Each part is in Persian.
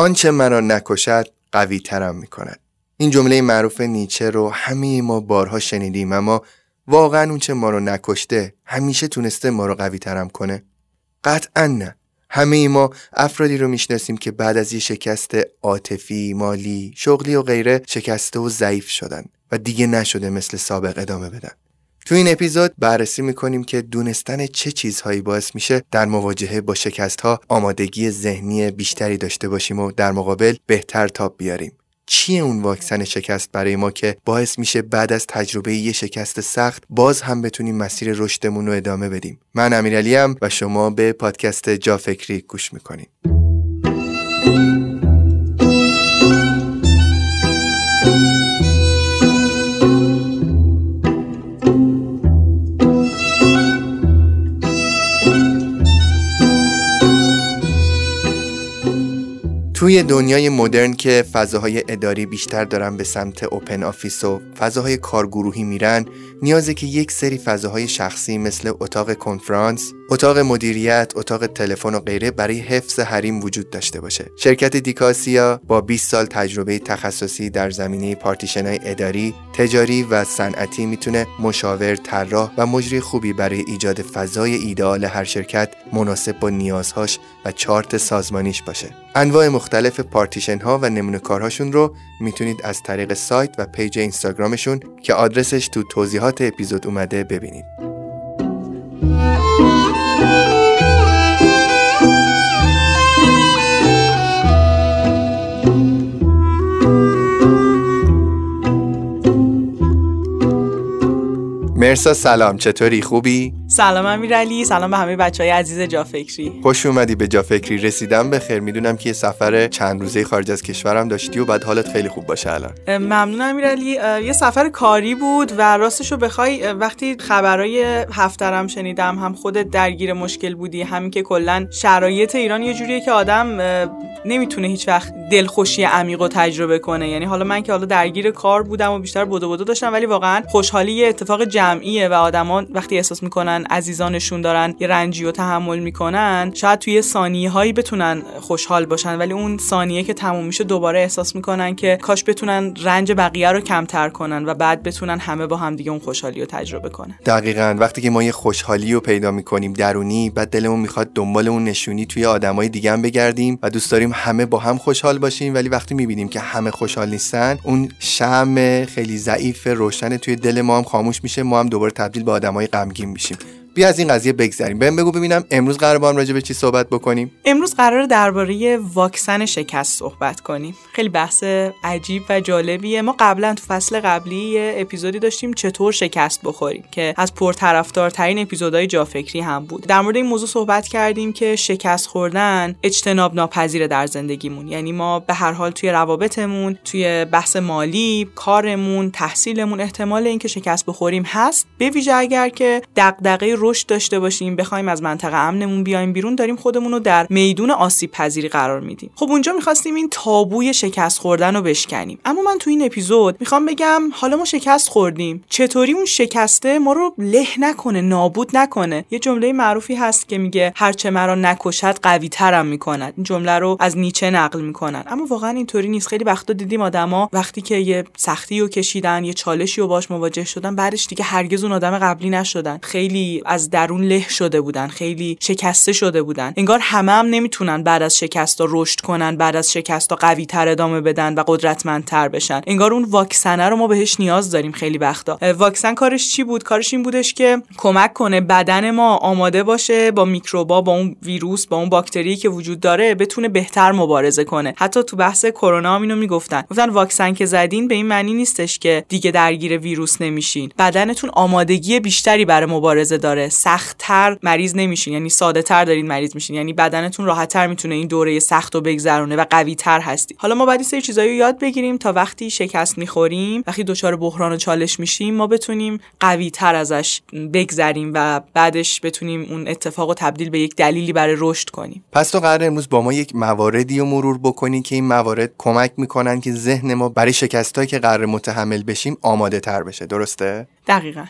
آنچه مرا نکشد قوی ترم می کند. این جمله معروف نیچه رو همه ما بارها شنیدیم اما واقعا اونچه ما رو نکشته همیشه تونسته ما رو قوی ترم کنه؟ قطعا نه. همه ما افرادی رو می‌شناسیم که بعد از یه شکست عاطفی، مالی، شغلی و غیره شکسته و ضعیف شدن و دیگه نشده مثل سابق ادامه بدن. تو این اپیزود بررسی می‌کنیم که دونستن چه چیزهایی باعث میشه در مواجهه با شکست ها آمادگی ذهنی بیشتری داشته باشیم و در مقابل بهتر تاب بیاریم. چیه اون واکسن شکست برای ما که باعث میشه بعد از تجربه یه شکست سخت باز هم بتونیم مسیر رشدمون رو ادامه بدیم من امیرعلیم و شما به پادکست جا فکری گوش می‌کنید توی دنیای مدرن که فضاهای اداری بیشتر دارن به سمت open office و فضاهای کارگروهی میرن نیازه که یک سری فضاهای شخصی مثل اتاق کنفرانس، اتاق مدیریت، اتاق تلفن و غیره برای حفظ حریم وجود داشته باشه. شرکت دیکاسیا با 20 سال تجربه تخصصی در زمینه پارتیشن های اداری، تجاری و صنعتی می‌تونه مشاور، طراح و مجری خوبی برای ایجاد فضای ایدئال هر شرکت مناسب با نیازهاش و چارت سازمانیش باشه. انواع مختلف پارتیشن ها و نمونه کارهاشون رو می‌تونید از طریق سایت و page اینستاگرامشون که آدرسش تو توضیحات اپیزود اومده ببینید. مرسا سلام. چطوری؟ خوبی؟ سلام امیرعلی. سلام به همه بچه های عزیز جافکری. خوش اومدی به جافکری. رسیدم به خیر. می‌دونم که یه سفر چند روزه خارج از کشورم داشتی و بعد حالت خیلی خوب باشه الان. ممنون امیرعلی. یه سفر کاری بود و راستشو بخوای وقتی خبرای هفترم شنیدم هم خودت درگیر مشکل بودی همین که کلا شرایط ایران یه جوریه که آدم نمی‌تونه هیچ وقت دلخوشی عمیق و تجربه کنه. یعنی حالا من که حالا درگیر کار بودم و بیشتر بدو بدو داشتم ولی واقعا خوشحالی یه اتفاق جمعیه و آدما وقتی احساس می‌کنن عزیزانشون دارن یه رنجی و تحمل می‌کنن شاید توی ثانیه هایی بتونن خوشحال باشن ولی اون ثانیه که تموم میشه دوباره احساس می‌کنن که کاش بتونن رنج بقیه رو کمتر کنن و بعد بتونن همه با هم دیگه اون خوشحالی رو تجربه کنن. دقیقا. وقتی که ما یه خوشحالی رو پیدا می‌کنیم درونی بعد دلمون می‌خواد دنبال اون نشونی توی آدمای دیگه هم بگردیم و دوست داریم همه با هم خوشحال باشیم ولی وقتی می‌بینیم که همه خوشحال نیستن اون شم خیلی ضعیف روشن توی دل ما هم خاموش میشه. ما هم دوباره تبدیل به آدمای غمگین میشیم. بیا از این قضیه بگذریم. بهم بگو ببینم امروز قرار با هم راجع به چی صحبت بکنیم. امروز قرار درباره واکسن شکست صحبت کنیم. خیلی بحث عجیب و جالبیه. ما قبلا تو فصل قبلی یه اپیزودی داشتیم چطور شکست بخوریم که از پرطرفدارترین اپیزودهای جافکری هم بود. در مورد این موضوع صحبت کردیم که شکست خوردن اجتناب ناپذیر در زندگیمون. یعنی ما به هر حال توی روابطمون توی بحث مالی کارمون تحصیلمون احتمال اینکه شکست بخوریم هست. به ویژه اگر که دغدغه رشد داشته باشیم بخوایم از منطقه امنمون بیایم بیرون داریم خودمون رو در میدون آسیب پذیری قرار میدیم. خب اونجا می‌خواستیم این تابوی شکست خوردن رو بشکنیم. اما من تو این اپیزود می‌خوام بگم حالا ما شکست خوردیم. چطوری اون شکسته ما رو له نکنه نابود نکنه؟ یه جمله معروفی هست که میگه هرچه مرا نکشد قوی ترم می‌کند. این جمله رو از نیچه نقل می‌کنن. اما واقعا اینطوری نیست. خیلی وقتا دیدیم آدما وقتی که یه سختی رو کشیدن یه چالشی رو باش مواجه شدن بعدش دیگه هرگز اون آدم قبلی نشدن. خیلی از درون له شده بودن خیلی شکسته شده بودن. انگار همه هم نمی‌تونن بعد از شکست رشد کنن بعد از شکست قوی تر ادامه بدن و قدرتمندتر بشن. انگار اون واکسنه رو ما بهش نیاز داریم خیلی وقتا. واکسن کارش چی بود؟ کارش این بودش که کمک کنه بدن ما آماده باشه با میکروبا با اون ویروس با اون باکتری که وجود داره بتونه بهتر مبارزه کنه. حتی تو بحث کرونا هم اینو می‌گفتن. گفتن واکسن که زدین به این معنی نیستش که دیگه درگیر ویروس نمیشین. بدنتون آمادگی بیشتری برای مبارزه داره. سختتر مریض نمیشین یعنی ساده تر دارین مریض میشین یعنی بدنتون راحتتر می‌تونه این دوره سخت رو بگذرونه و قوی تر هستی حالا ما باید سری چیزایی رو یاد بگیریم تا وقتی شکست می‌خوریم وقتی دچار بحران و چالش میشیم ما بتونیم قوی تر ازش بگذریم و بعدش بتونیم اون اتفاق رو تبدیل به یک دلیلی برای رشد کنیم. پس تو قرار امروز با ما یک مواردی رو مرور بکنی که این موارد کمک می‌کنن که ذهن ما برای شکستایی که قرار متحمل بشیم آماده تر بشه. درسته؟ دقیقا.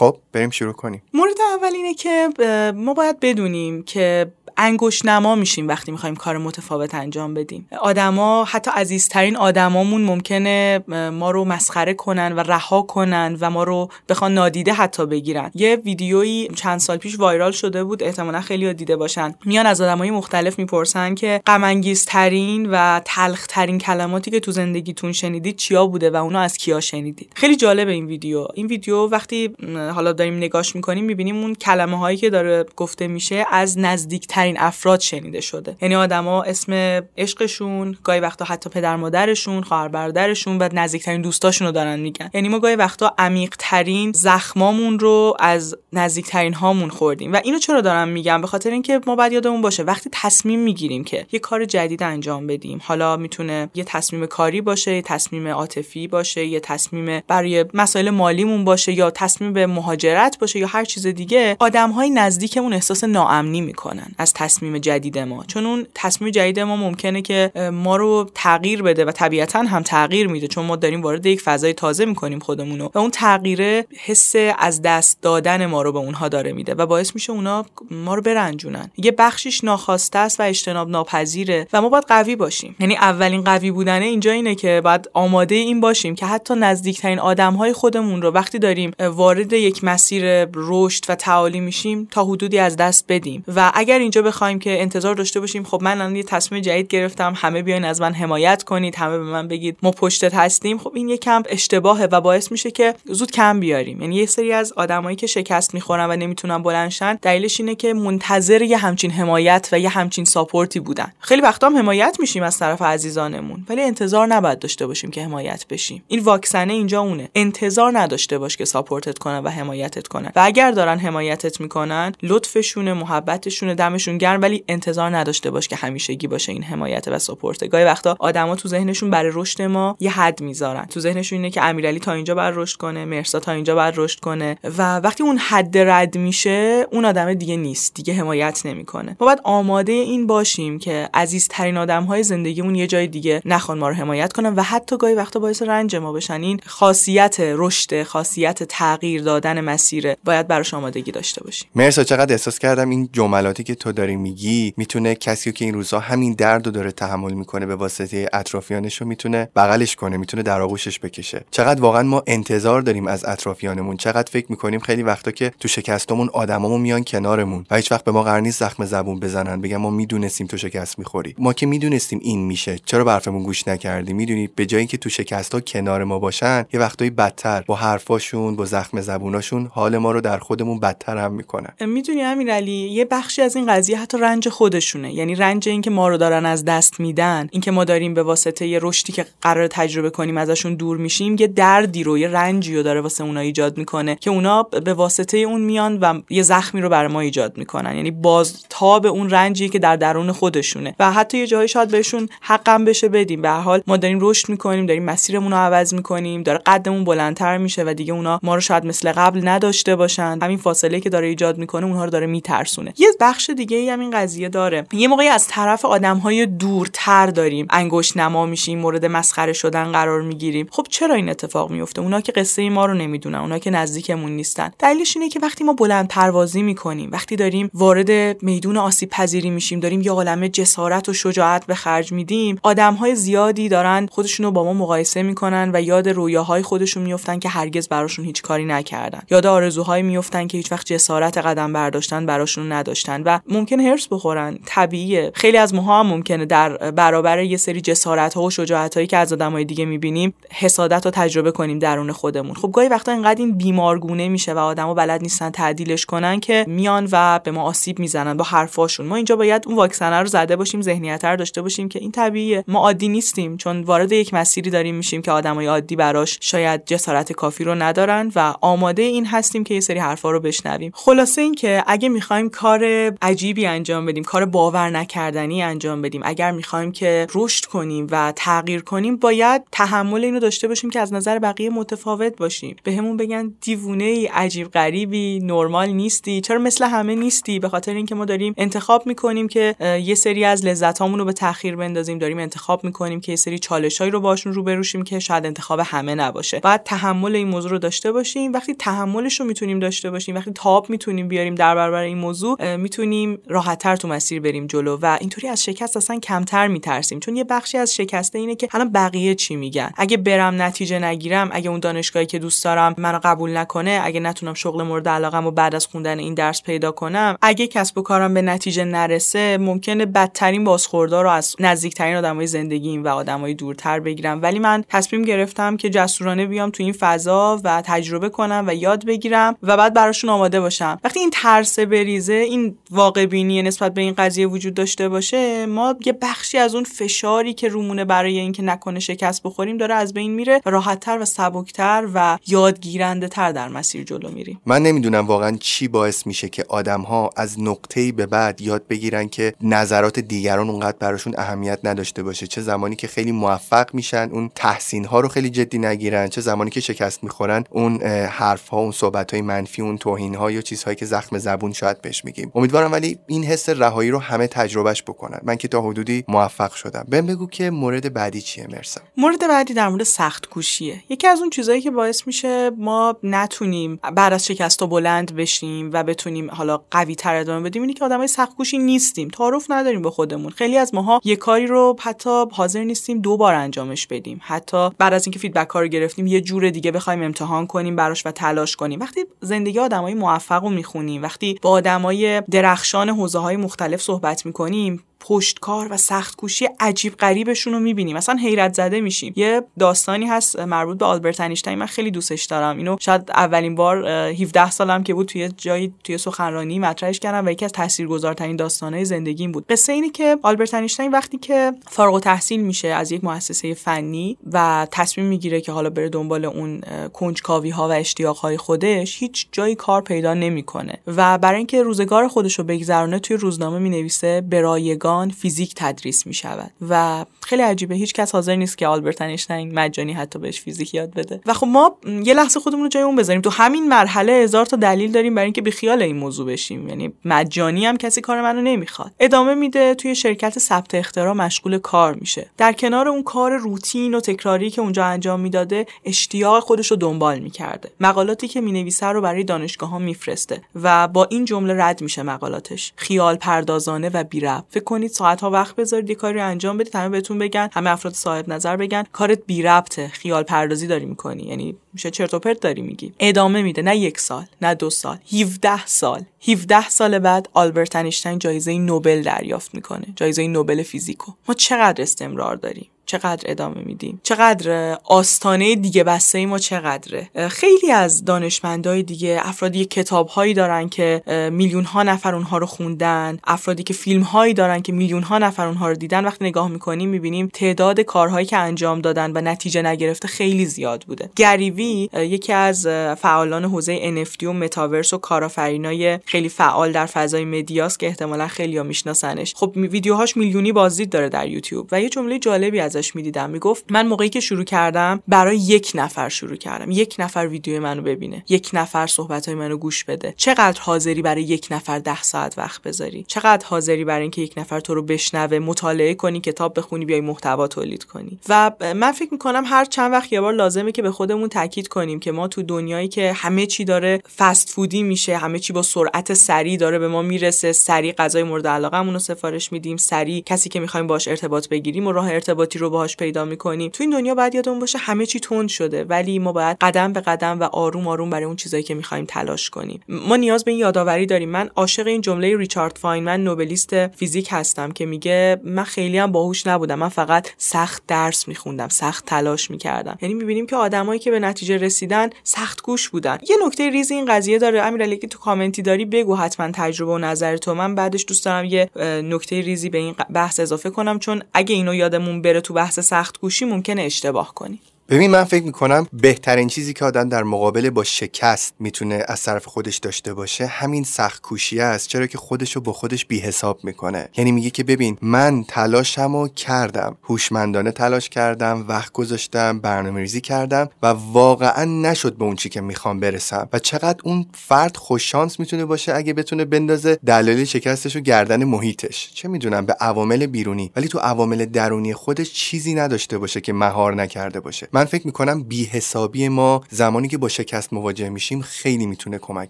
خب بریم شروع کنیم. مورد اول اینه که ما باید بدونیم که انگوش نما میشیم وقتی می‌خوایم کار متفاوت انجام بدیم. آدما حتی عزیزترین آدمامون ممکنه ما رو مسخره کنن و رها کنن و ما رو بخوان نادیده حتی بگیرن. یه ویدیویی چند سال پیش وایرال شده بود احتمالا خیلی دیده باشن. میان از آدمای مختلف می‌پرسن که غم ترین و تلخ ترین کلماتی که تو زندگیتون شنیدید چیا بوده و اونا از کیا شنیدید؟ خیلی جالبه این ویدیو. این ویدیو وقتی حالا داریم نگاش می‌کنیم می‌بینیم اون کلمه هایی که داره گفته میشه از نزدیکترین افراد شنیده شده. یعنی آدما اسم عشقشون گاهی وقتا حتی پدر مادرشون خواهر برادرشون و نزدیکترین دوستاشون رو دارن میگن. یعنی ما گاهی وقتا عمیق ترین زخمامون رو از نزدیکترین هامون خوردیم. و اینو چرا دارم میگم؟ به خاطر اینکه ما بعد یادمون باشه وقتی تصمیم می‌گیریم که یه کار جدید انجام بدیم حالا می‌تونه یه تصمیم کاری باشه یه تصمیم عاطفی باشه یه تصمیم برای مسائل مالیمون باشه یا تصمیم به مهاجرت باشه یا هر چیز دیگه آدم های نزدیکمون احساس ناامنی می‌کنن. از تصمیم جدید ما. چون اون تصمیم جدید ما ممکنه که ما رو تغییر بده و طبیعتا هم تغییر میده چون ما داریم وارد یک فضای تازه می‌کنیم خودمونو و اون تغییره حس از دست دادن ما رو به اونها داره میده و باعث میشه اونا ما رو برنجونن. یه بخشیش ناخواسته است و اجتناب ناپذیره و ما باید قوی باشیم. یعنی اولین قوی بودنه اینجا اینه که باید آماده این باشیم که حتی نزدیکترین آدم های خودمون رو وقتی داریم وارد یک مسیر رشد و تعالی میشیم تا حدودی از دست بدیم. و اگر اینجا بخوایم که انتظار داشته باشیم. خب من الان یه تصمیم جدید گرفتم. همه بیاین از من حمایت کنید. همه به من بگید ما پشتت هستیم. خب این یه کم اشتباهه و باعث میشه که زود کم بیاریم. یعنی یه سری از آدمایی که شکست می‌خورن و نمی‌تونن بلند شن دلیلش اینه که منتظر یه همچین حمایت و یه همچین support ی بودن. خیلی وقتا هم حمایت میشیم از طرف عزیزانمون ولی انتظار نباید داشته باشیم که حمایت بشیم. این واکسنه اینجا اونه. انتظار نداشته باش که support ت کنن و حمایتت کنن. و اگر دارن حمایتت می‌کنن لطفشون محبتشون دمشون گرم ولی انتظار نداشته باش که همیشگی باشه این حمایت و support گاهی وقتا آدما تو ذهنشون برای رشد ما یه حد می‌ذارن. تو ذهنشون اینه که امیرعلی تا اینجا بره رشد کنه مرسا تا اینجا بره رشد کنه و وقتی اون حد رد میشه اون آدم دیگه نیست دیگه حمایت نمی‌کنه. ما باید آماده این باشیم که عزیزترین آدم های زندگیمون یه جای دیگه نخوان ما رو حمایت کنن و حتی گاهی وقتا باعث رنج ما بشن. این خاصیت رشد خاصیت تغییر دادن مسیر باید براش آمادگی داشته باشیم. مرسا چقدر احساس کردم این جملاتی که تو داری میگی می‌تونه کسی که این روزها همین درد رو داره تحمل می‌کنه به واسطه اطرافیانش رو می‌تونه بغلش کنه می‌تونه در آغوشش بکشه. چقدر واقعا ما انتظار داریم از اطرافیانمون چقدر فکر می‌کنیم خیلی وقتا که تو شکستمون آدمامون میان کنارمون و هیچ وقت به ما قرار نیست زخم زبون بزنن بگن ما می‌دونستیم تو شکست می‌خوری. ما که می‌دونستیم این میشه چرا برفمون گوش نکردی؟ می‌دونی به جای اینکه تو شکست ها کنار ما باشن یه وقتایی بدتر با حرفاشون با زخم زبوناشون حال ما رو در خودمون بدتر هم می‌کنن. می‌دونی امیرعلی یه بخشی از این قضیه حتی رنج خودشونه. یعنی رنج اینکه ما رو دارن از دست میدن اینکه ما داریم به واسطه یه رشدی که قرار تجربه کنیم ازشون دور میشیم یه دردی رو یه رنجی رو داره واسه اونا ایجاد می‌کنه که اونا به واسطه اون میان و یه زخمی رو برای ما ایجاد می‌کنن. یعنی باز به اون رنجی که در درون خودشونه. و حتی یه جایی شاید بهشون حقم بشه بدیم. به حال ما داریم رشد می‌کنیم داریم مسیرمون رو عوض می‌کنیم داره قدمون بلندتر میشه و دیگه اونا ما رو شاید مثل قبل نداشته باشن. همین فاصله که داره ایجاد می‌کنه اونها رو داره میترسونه. یه بخش دیگه ای هم این قضیه داره. یه موقعی از طرف آدمهای دورتر داریم. انگشت نما میشیم مورد مسخره شدن قرار می‌گیریم. خب چرا این اتفاق میفته اونا که قصه ما رو نمی‌دونن اونا که نزدیکمون نیستن. دلیلش اینه که وقتی ما بلند پروازی می‌کنیم وقتی داریم وارد میدون آسیب پذیری میشیم داریم یه عالمه جسارت و شجاعت به خرج میدیم آدمهای زیادی دارن خودشون رو با ما مقایسه می‌کنن و یاد رویاهای خودشون میفتن که هرگز براشون هیچ کاری نکردن. یاد آرزوهایی میفتن که هیچ وقت جسارت قدم برداشتن براشون نداشتن و ممکن هرس بخورن. طبیعیه. خیلی از ماها هم ممکنه در برابر یه سری جسارت ها و شجاعت هایی که از آدمای دیگه می‌بینیم حسادت رو تجربه کنیم درون خودمون. خب گاهی وقتا اینقدر این بیمارگونه میشه و آدما بلد نیستن تعدیلش کنن که میان و به ما آسیب می‌زنن با حرفاشون. ما اینجا باید اون واکسنه رو زده باشیم ذهنیت داشته باشیم که این طبیعیه. ما عادی نیستیم چون وارد یک مسیری داریم میشیم که آدمای عادی براش شاید جسارت کافی رو ندارن و آماده این هستیم که یه سری حرفا رو بشنویم. خلاصه اینکه اگه می‌خوایم کار عجیبی انجام بدیم کار باور نکردنی انجام بدیم. اگر می‌خوایم که رشد کنیم و تغییر کنیم باید تحمل اینو داشته باشیم که از نظر بقیه متفاوت باشیم. بهمون به بگن دیوونه ای عجیب غریبی نرمال نیستی. چرا مثل همه نیستی؟ به خاطر اینکه ما داریم انتخاب می‌کنیم که یه سری از لذتامون رو به تاخیر بندازیم. داریم انتخاب می‌کنیم که یه سری چالشهایی رو باشون رو بروشیم که شاید انتخاب همه نباشه. باید تحمل این موضوع رو داشته باشیم. وقتی تحملش رو می‌تونیم داشته باشیم وقتی تاب می‌تونیم بیاریم در برابر این موضوع می‌تونیم راحتتر تو مسیر بریم جلو و اینطوری از شکست اصلا کمتر میترسیم. چون یه بخشی از شکسته اینه که الان بقیه چی میگن؟ اگه برم نتیجه نگیرم اگه اون دانشگاهی که دوست دارم منو قبول نکنه اگه نتونم شغل مورد علاقم و بعد از خوندن این درس پیدا کنم اگه کسب و کارم به نتیجه نرسه ممکنه بدترین بازخوردار رو از نزدیکترین آدمای زندگیم و آدمای دورتر بگیرم. ولی من تصمیم گرفتم که جسورانه بیام تو این فضا و تجربه کنم و یاد بگیرم و بعد براشون آماده باشم. وقتی این ترس بریزه این واقع بینی نسبت به این قضیه وجود داشته باشه ما یه بخشی از اون فشاری که رومونه برای اینکه نکنه شکست بخوریم داره از بین میره راحتتر و سبکتر و یادگیرنده تر در مسیر جلو میریم. من نمی‌دونم واقعا چی باعث میشه که آدم ها از نقطه‌ای به بعد یاد بگیرن که نظرات دیگران اونقدر براشون اهمیت نداشته باشه. چه زمانی که خیلی موفق میشن اون تحسین ها رو خیلی جدی نگیرن چه زمانی که شکست می‌خورن اون حرف ها اون صحبت های منفی اون توهین ها یا چیزهایی که زخم زبون شاید بهش میگیم. امیدوارم ولی این حس رهایی رو همه تجربهش بکنن. من که تا حدودی موفق شدم. بهم بگو که مورد بعدی چیه مرسم مورد بعدی در مورد سخت کوشیه. یکی از اون چیزهایی که باعث میشه ما نتونیم بعد از شکست بلند بشیم و بتونیم حالا قوی تر ادامه بدیم اینه که آدمای سخت کوشی نیستیم. تعارف نداریم به خودمون. خیلی از ماها یه کاری رو حتی حاضر نیستیم دو بار انجامش بدیم. حتی بعد از اینکه فیدبک ها رو گرفتیم یه جور دیگه بخوایم امتحان کنیم براش و تلاش کنیم. وقتی زندگی آدمای موفق رو می‌خونیم وقتی با آدمای درخشان حوزه های مختلف صحبت می‌کنیم. پشتکار و سخت کوشی عجیب غریبشون رو می‌بینیم. مثلا حیرت زده میشیم. یه داستانی هست مربوط به آلبرت انیشتین من خیلی دوستش دارم. اینو شاید اولین بار 17 سالم که بود توی جایی توی سخنرانی مطرحش کردم و یکی از تاثیرگذارترین داستانهای زندگیم بود. قصه اینه که آلبرت انیشتین وقتی که فارغ التحصیل میشه از یک مؤسسه فنی و تصمیم می‌گیره که حالا بره دنبال اون کنجکاوی ها و اشتیاق های خودش هیچ جایی کار پیدا نمی‌کنه. و برای اینکه روزگار خودش رو بگذرونه توی روزنامه می‌نویسه برایگان فیزیک تدریس می شود. و خیلی عجیبه هیچ کس حاضر نیست که آلبرت اینشتین مجانی حتی بهش فیزیک یاد بده. و خب ما یه لحظه خودمون رو جای اون بذاریم. تو همین مرحله هزار تا دلیل داریم برای اینکه بیخیال این موضوع بشیم. یعنی مجانی هم کسی کار منو نمی‌خواد. ادامه میده توی شرکت ثبت اختراع مشغول کار میشه. در کنار اون کار روتین و تکراری که اونجا انجام می‌داده اشتیاق خودش رو دنبال می‌کرده. مقالاتی که می‌نویسه رو برای دانشگاه ها میفرسته و با این جمله رد میشه مقالاتش. خیال پردازانه و بی‌ربط. فکر کنید ساعت ها وقت بذارید یه کاری انجام بدید همه بهتون بگن همه افراد صاحب نظر بگن. کارت بی ربطه خیال پردازی داری می‌کنی یعنی میشه چرت و پرت داری میگی. ادامه میده نه یک سال نه دو سال 17 سال. 17 سال بعد آلبرت انیشتین جایزه نوبل دریافت می‌کنه جایزه نوبل فیزیکو. ما چقدر استمرار داریم؟ چقدر ادامه میدیم چقدر آستانه دیگه بسته ای ما چقدره؟ خیلی از دانشمندای دیگه افرادی کتاب هایی دارن که میلیون ها نفر اونها رو خوندن افرادی که فیلم هایی دارن که میلیون ها نفر اونها رو دیدن وقتی نگاه می‌کنیم می‌بینیم تعداد کارهایی که انجام دادن و نتیجه نگرفته خیلی زیاد بوده. گریوی یکی از فعالان حوزه NFT و متاورس و کارآفرینای خیلی فعال در فضای مدیاست که احتمالا خیلی میشناسنش. خب ویدیوهاش میلیونی بازدید داره در یوتیوب و یه جمله جالبی از ازش می‌دیدم. می‌گفت من موقعی که شروع کردم برای یک نفر شروع کردم. یک نفر ویدیو منو ببینه. یک نفر صحبت های منو گوش بده. چقدر حاضری برای یک نفر ده ساعت وقت بذاری؟ چقدر حاضری برای اینکه یک نفر تو رو بشنوه مطالعه کنی کتاب بخونی بیای محتوا تولید کنی. و من فکر می‌کنم هر چند وقت یه بار لازمه که به خودمون تاکید کنیم که ما تو دنیایی که همه چی داره فست فودی میشه همه چی با سرعت سریع داره به ما می‌رسه سریع غذای مورد علاقمون رو سفارش میدیم سریع کسی که می‌خوایم باش ارتباط بگیریم و راه ارتباطی رو باهاش پیدا می‌کنیم تو این دنیا باید یادمون باشه همه چی تند شده ولی ما باید قدم به قدم و آروم آروم برای اون چیزایی که می‌خوایم تلاش کنیم. ما نیاز به این یادآوری داریم. من عاشق این جمله ریچارد فاینمن نوبلیست فیزیک هستم که میگه من خیلی هم باهوش نبودم. من فقط سخت درس میخوندم سخت تلاش می‌کردم. یعنی می‌بینیم که آدمایی که به نتیجه رسیدن سخت کوش بودن. یه نکته ریز این قضیه داره. امیرعلی که تو کامنتی داری بگو حتما تجربه و نظر تو. من بعدش دوست دارم یه نکته ریزی به این بحث اضافه کنم. چون اگه اینو یادمون بره تو بحث سخت گوشی ممکنه اشتباه کنی. ببین من فکر می‌کنم بهترین چیزی که آدم در مقابله با شکست می‌تونه از طرف خودش داشته باشه همین سخت کوشی است. چرا که خودش رو با خودش بی حساب می‌کنه. یعنی میگه که ببین من تلاشمو کردم. هوشمندانه تلاش کردم وقت گذاشتم برنامه ریزی کردم و واقعا نشد به اون چی که می‌خوام برسم. و چقدر اون فرد خوش شانس می‌تونه باشه اگه بتونه بندازه دلایل شکستش رو گردن محیطش. چه می‌دونم به عوامل بیرونی. ولی تو عوامل درونی خودش چیزی نداشته باشه که مهار نکرده باشه. فکر می‌کنم بیحسابی ما زمانی که با شکست مواجه میشیم خیلی می‌تونه کمک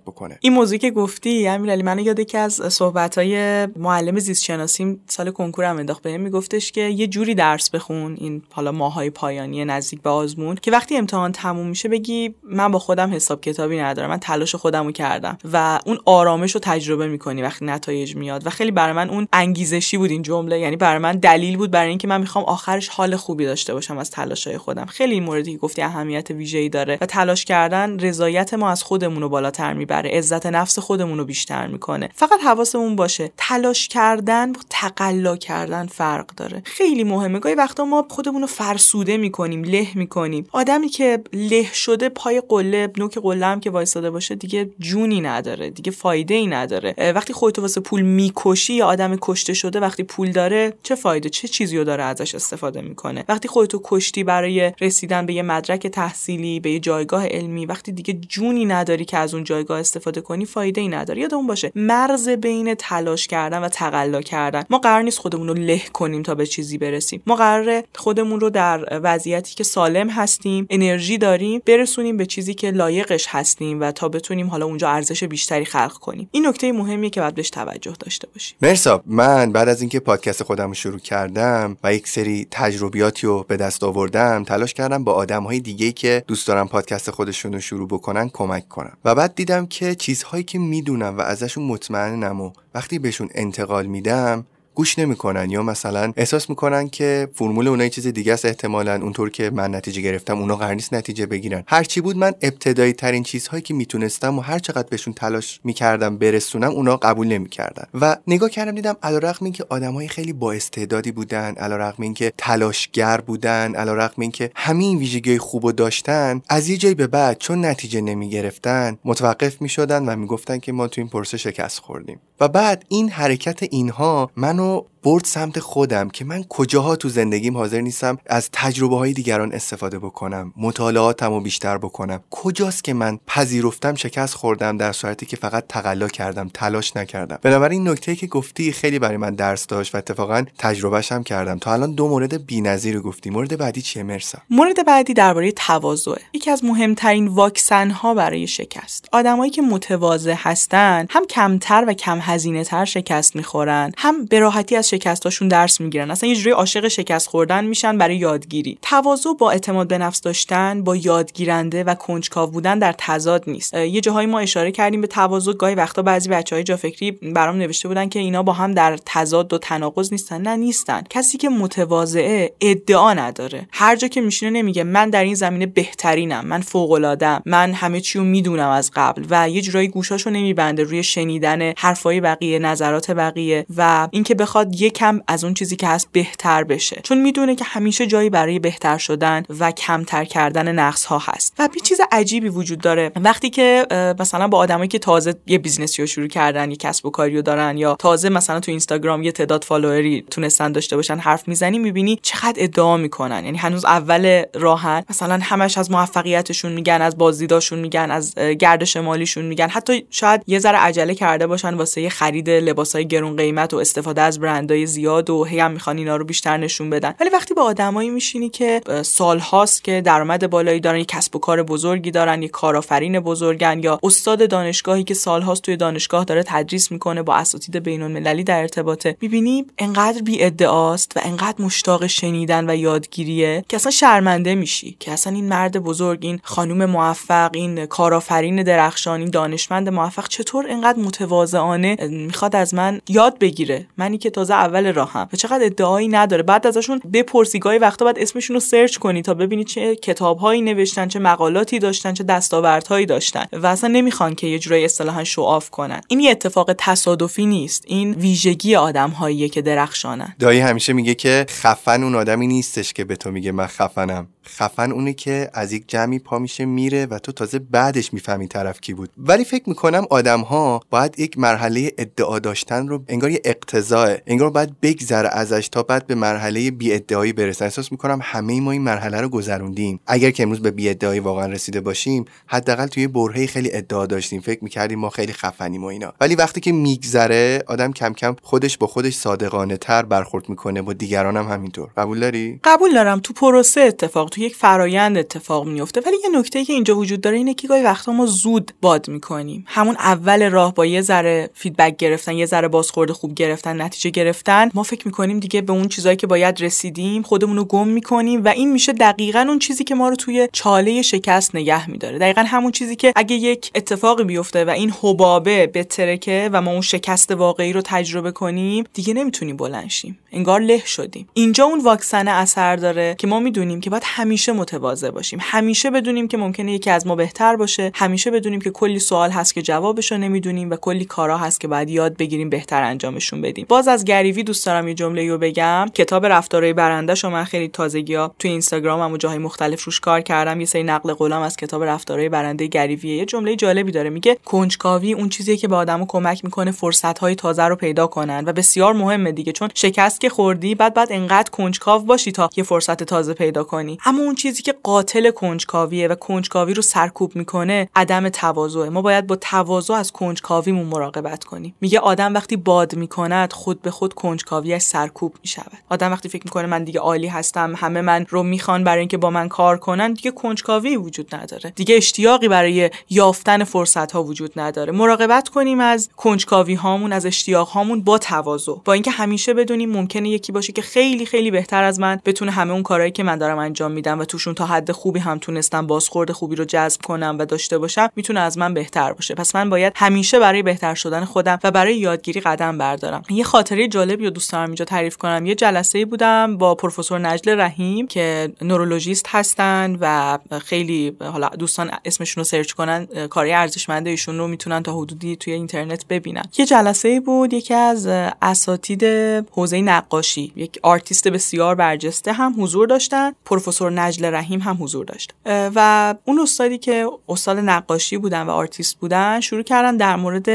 بکنه. این موضوعی که گفتی امیرعلی من یاد که از صحبت های معلم زیست شناسیم سال کنکورم انداخت. بهم میگفتش که یه جوری درس بخون این حالا ماهای پایانی نزدیک به آزمون که وقتی امتحان تموم میشه بگی من با خودم حساب کتابی ندارم من تلاش خودمو کردم و اون آرامش رو تجربه می‌کنی وقتی نتایج میاد. و خیلی برای من اون انگیزشی بود این جمله یعنی برای من دلیل بود برای اینکه من می‌خوام آخرش حال خوبی داشته باشم از تلاشهای خودم. خیلی این موردی که گفتی اهمیت ویژه‌ای داره و تلاش کردن رضایت ما از خودمون رو بالاتر می‌بره عزت نفس خودمون رو بیشتر می‌کنه. فقط حواسمون باشه تلاش کردن با تقلا کردن فرق داره. خیلی مهمه. گاهی وقتا ما خودمون رو فرسوده می‌کنیم له می‌کنیم. آدمی که له شده پای قله نوک قله هم که وایساده باشه دیگه جونی نداره دیگه فایده ای نداره وقتی خودتو واسه پول می‌کشی یا آدم کشته شده وقتی پول داره چه فایده؟ چه چیزی رو داره ازش استفاده می‌کنه؟ وقتی خودتو کشتی برای رسیدن به یه مدرک تحصیلی به یه جایگاه علمی. وقتی دیگه جونی نداری که از اون جایگاه استفاده کنی فایده ای نداره. یادمون باشه مرز بین تلاش کردن و تقلا کردن. ما قرار نیست خودمون رو له کنیم تا به چیزی برسیم. ما قراره خودمون رو در وضعیتی که سالم هستیم انرژی داریم برسونیم به چیزی که لایقش هستیم و تا بتونیم حالا اونجا ارزش بیشتری خلق کنیم. این نکته مهمیه که باید بهش توجه داشته باشیم. مرسا من بعد از اینکه پادکست خودم رو شروع کردم و یک سری تجربیاتی رو به دست آوردم تلاش کردم با آدم های دیگه که دوست دارم پادکست خودشون رو شروع بکنن کمک کنم و بعد دیدم که چیزهایی که می‌دونم و ازشون مطمئنم و وقتی بهشون انتقال میدم گوش نمی‌کنن یا مثلا احساس می‌کنن که فرمول اونها چیز دیگه است احتمالا اونطور که من نتیجه گرفتم اونا قرار نیست نتیجه بگیرن. هرچی بود من ابتدایی ترین چیزهایی که می‌تونستم و هر چقدر بهشون تلاش می‌کردم برسونم اونا قبول نمی‌کردن. و نگاه کردم دیدم علیرغم اینکه آدمای خیلی با استعدادی بودن علیرغم اینکه تلاشگر بودن علیرغم اینکه همین ویژگی خوبو داشتن از یه جایی به بعد چون نتیجه نمی‌گرفتن متوقف می‌شدن و می‌گفتن که ما تو این پرسه شکست خوردیم. و بعد این حرکت اینها منو no برد سمت خودم که من کجاها تو زندگیم حاضر نیستم از تجربه های دیگران استفاده بکنم مطالعاتم رو بیشتر بکنم. کجاست که من پذیرفتم شکست خوردم در صورتی که فقط تقلا کردم تلاش نکردم. بنابراین نکته که گفتی خیلی برای من درس داشت و اتفاقا تجربهش هم کردم. تا الان دو مورد بی‌نظیر گفتی. مورد بعدی چیه؟ مرسا. مورد بعدی درباره تواضع. یکی از مهمترین واکسن ها برای شکست. آدمایی که متواضع هستن هم کمتر و کم هزینه تر شکست می‌خورن هم به راحتی از شکستاشون درس می‌گیرن. اصلا یه جوری عاشق شکست خوردن میشن برای یادگیری. تواضع با اعتماد به نفس داشتن با یادگیرنده و کنجکاو بودن در تضاد نیست. یه جاهایی ما اشاره کردیم به تواضع. گاهی وقتا بعضی بچهای جا فکری برام نوشته بودن که اینا با هم در تضاد و تناقض نیستن. نه نیستن. کسی که متواضعه ادعا نداره. هر جا که میشینه نمیگه من در این زمینه بهترینم من فوق العاده من همه چی رو می‌دونم از قبل. و یه جورایی گوشاشو نمیبنده روی شنیدن حرفای بقیه نظرات بقیه. و اینکه بخواد یکم از اون چیزی که هست بهتر بشه. چون می‌دونه که همیشه جایی برای بهتر شدن و کمتر کردن نقص ها هست. و یه چیز عجیبی وجود داره. وقتی که مثلا با آدمایی که تازه یه business ی رو شروع کردن یه کسب و کاری رو دارن یا تازه مثلا تو اینستاگرام یه تعداد follower ی تونستن داشته باشن حرف می‌زنی می‌بینی چقدر ادعا می‌کنن. یعنی هنوز اول راهن. مثلا همش از موفقیتشون میگن از بازدیداشون میگن از گردش مالیشون میگن. حتی شاید یه ذره عجله کرده باشن واسه خرید لباسای گرون قیمت و استفاده از برندهای زیاد و هی هم می‌خوان اینا رو بیشتر نشون بدن. ولی وقتی با آدمایی میشینی که سالهاست که درآمد بالایی دارن یه کسب و کار بزرگی دارن یه کارآفرین بزرگن یا استاد دانشگاهی که سالهاست توی دانشگاه داره تدریس می‌کنه با اساتید بین المللی در ارتباطه می‌بینی انقدر بی ادعاست و انقدر مشتاق شنیدن و یادگیریه که اصلا شرمنده میشی که اصلا این مرد بزرگ این خانم موفق این کارآفرین درخشان این دانشمند موفق چطور انقدر متواضعانه می‌خواد از من یاد بگیره. منی که تازه اول راهم و چقدر ادعایی نداره. بعد ازشون بپرسی. گاهی وقتا بعد اسمشون رو سرچ کنی تا ببینی چه کتابهایی نوشتن چه مقالاتی داشتن چه دستاوردهایی داشتن. و اصلا نمی‌خوان که یه جورایی اصطلاحا شو آف کنن. این یه اتفاق تصادفی نیست. این ویژگی آدمهاییه که درخشانن. دایی همیشه میگه که خفن اون آدمی نیستش که به تو میگه من خفنم. خفن اونه که از یک جمعی پا میشه میره و تو تازه بعدش می‌فهمی طرف کی بود. ولی فکر می‌کنم آدم ها باید یک مرحله ادعا داشتن رو انگار یه اقتضاء انگار باید بگذره ازش تا بعد به مرحله بی ادعایی برسن احساس می‌کنم همه ما این مرحله رو گذروندیم. اگر که امروز به بی ادعایی واقعا رسیده باشیم حداقل توی برهه خیلی ادعا داشتیم. فکر می‌کردیم ما خیلی خفنیم و اینا. ولی وقتی که میگذره آدم کم کم خودش با خودش صادقانه تر برخورد می‌کنه با دیگران هم همینطور قبول داری؟ قبول دارم. تو پروسه اتفاق تو یک فرایند اتفاق میفته ولی یه نکته که اینجا وجود داره اینه که گاهی وقتا ما زود باد می‌کنیم. همون اول راه با یه ذره فیدبک گرفتن یه ذره بازخورد خوب گرفتن نتیجه گرفتن ما فکر می‌کنیم دیگه به اون چیزایی که باید رسیدیم خودمون رو گم می‌کنیم و این میشه دقیقا اون چیزی که ما رو توی چاله شکست نگه میداره. دقیقا همون چیزی که اگه یک اتفاقی بیفته و این حبابه بترکه و ما اون شکست واقعی رو تجربه کنیم دیگه نمی‌تونیم بلند شیم. انگار له شدیم. اینجا اون واکسن اثر داره که ما می‌دونیم که باید همیشه متواضع باشیم. همیشه بدونیم که ممکنه یکی از ما بهتر باشه. همیشه بدونیم که کلی سوال هست که جوابش رو نمی‌دونیم و کلی کارا هست که باید یاد بگیریم بهتر انجامشون بدیم. باز از گریوی دوست دارم یه جمله رو بگم. کتاب رفتارهای برنده شما من خیلی تازگی ها توی اینستاگرام و جاهای مختلف روش کار کردم. یه سری نقل قولم از کتاب رفتارهای برنده گریوی یه جمله جالبی داره. میگه کنجکاوی اون چیزیه که به آدمو کمک می‌کنه فرصت های تازه رو پیدا کنن و بسیار مهمه دیگه. چون شکست که خوردی بعد بعد انقدر کنجکاو باشی تا یه فرصت تازه پیدا کنی. اما اون چیزی که قاتل کنجکاویه و کنجکاوی رو سرکوب می‌کنه عدم تواضع ما باید با تواضع از کنجکاویمون مراقبت کنیم. میگه آدم وقتی باد می‌کند خود به خود کنجکاویش سرکوب می‌شود. آدم وقتی فکر می‌کنه من دیگه عالی هستم همه من رو می‌خوان برای اینکه با من کار کنن دیگه کنجکاوی وجود نداره. دیگه اشتیاقی برای یافتن فرصت ها وجود نداره. مراقبت کنیم از کنجکاوی هامون از اشتیاق هامون با تواضع. با اینکه همیشه بدونیم ممکنه یکی باشه که خیلی خیلی بهتر از من بتونه همه اون کارهایی که من دارم انجام میدم و توشون تا حد خوبی هم تونستم بازخورد خوبی رو جذب کنم و داشته باشم می‌تونه از من بهتر باشه. پس من باید همیشه برای بهتر شدن خودم و برای یادگیری قدم بردارم. یه خاطره جالبی رو دوست دارم اینجا تعریف کنم. یه جلسه بودم با پروفسور نجل رحیم که نورولوژیست هستن و خیلی حالا دوستان اسمشون رو سرچ کنن کارای ارزشمند ایشون رو می‌تونن تا حدودی توی اینترنت ببینن. یه جلسه بود یکی از اساتید حوزه نقاشی. یک آرتیست بسیار برجسته هم حضور داشتن. پروفسور نجل رحیم هم حضور داشت. و اون استادی که استاد نقاشی بودن و آرتیست بودن شروع کردن در مورد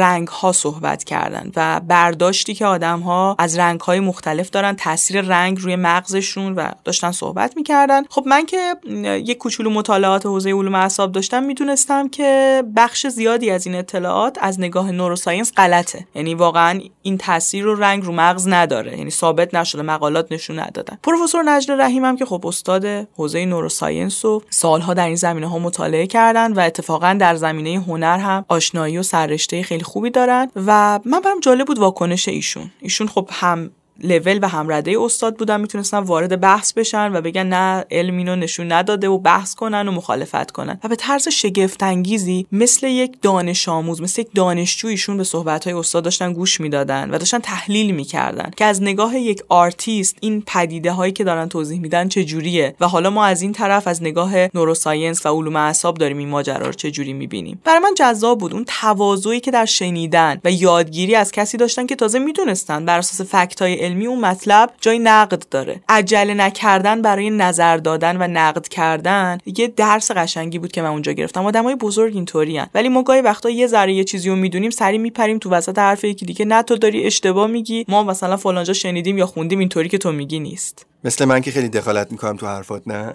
رنگ ها صحبت کردن و برداشتی که آدم ها از رنگ های مختلف دارن تاثیر رنگ روی مغزشون و داشتن صحبت می‌کردن. خب من که یک کوچولو مطالعات حوزه علوم اعصاب داشتم می‌دونستم که بخش زیادی از این اطلاعات از نگاه نوروساینس غلطه. یعنی واقعا این تاثیر رو رنگ رو مغز نداره. یعنی ثابت نشده مقالات نشون ندادن. پروفسور نجل رحیم هم که خب استاد حوزه نوروساینس و سالها در این زمینه ها مطالعه کردن و اتفاقا در زمینه هنر هم آشنایی و سررشته خیلی خوبی دارن و من برام جالب بود واکنش ایشون. ایشون خب هم لول و همرده استاد بودن می‌تونستن وارد بحث بشن و بگن نه علم اینو نشون نداده و بحث کنن و مخالفت کنن. و به طرز شگفت انگیزی مثل یک دانش آموز مثل یک دانشجویشون به صحبت های استاد داشتن گوش می‌دادن و داشتن تحلیل می‌کردن که از نگاه یک آرتیست این پدیده هایی که دارن توضیح میدن چه جوریه و حالا ما از این طرف از نگاه neuroscience و علوم اعصاب داریم این ماجرا رو چه جوری می‌بینیم؟ برای من جذاب بود اون تواضعی که در شنیدن و یادگیری از کسی داشتن که تازه می‌دونستن بر اساس fact های علمی اون مطلب جای نقد داره. عجله نکردن برای نظر دادن و نقد کردن یه درس قشنگی بود که من اونجا گرفتم. آدمای بزرگ اینطوریان ولی ما گاهی وقتا یه ذره یه چیزی رو می‌دونیم سریع میپریم تو وسط حرف یکی دیگه. نه تو داری اشتباه میگی. ما مثلا فلانجا شنیدیم یا خوندیم اینطوری که تو میگی نیست. مثل من که خیلی دخالت می‌کنم تو حرفات نه؟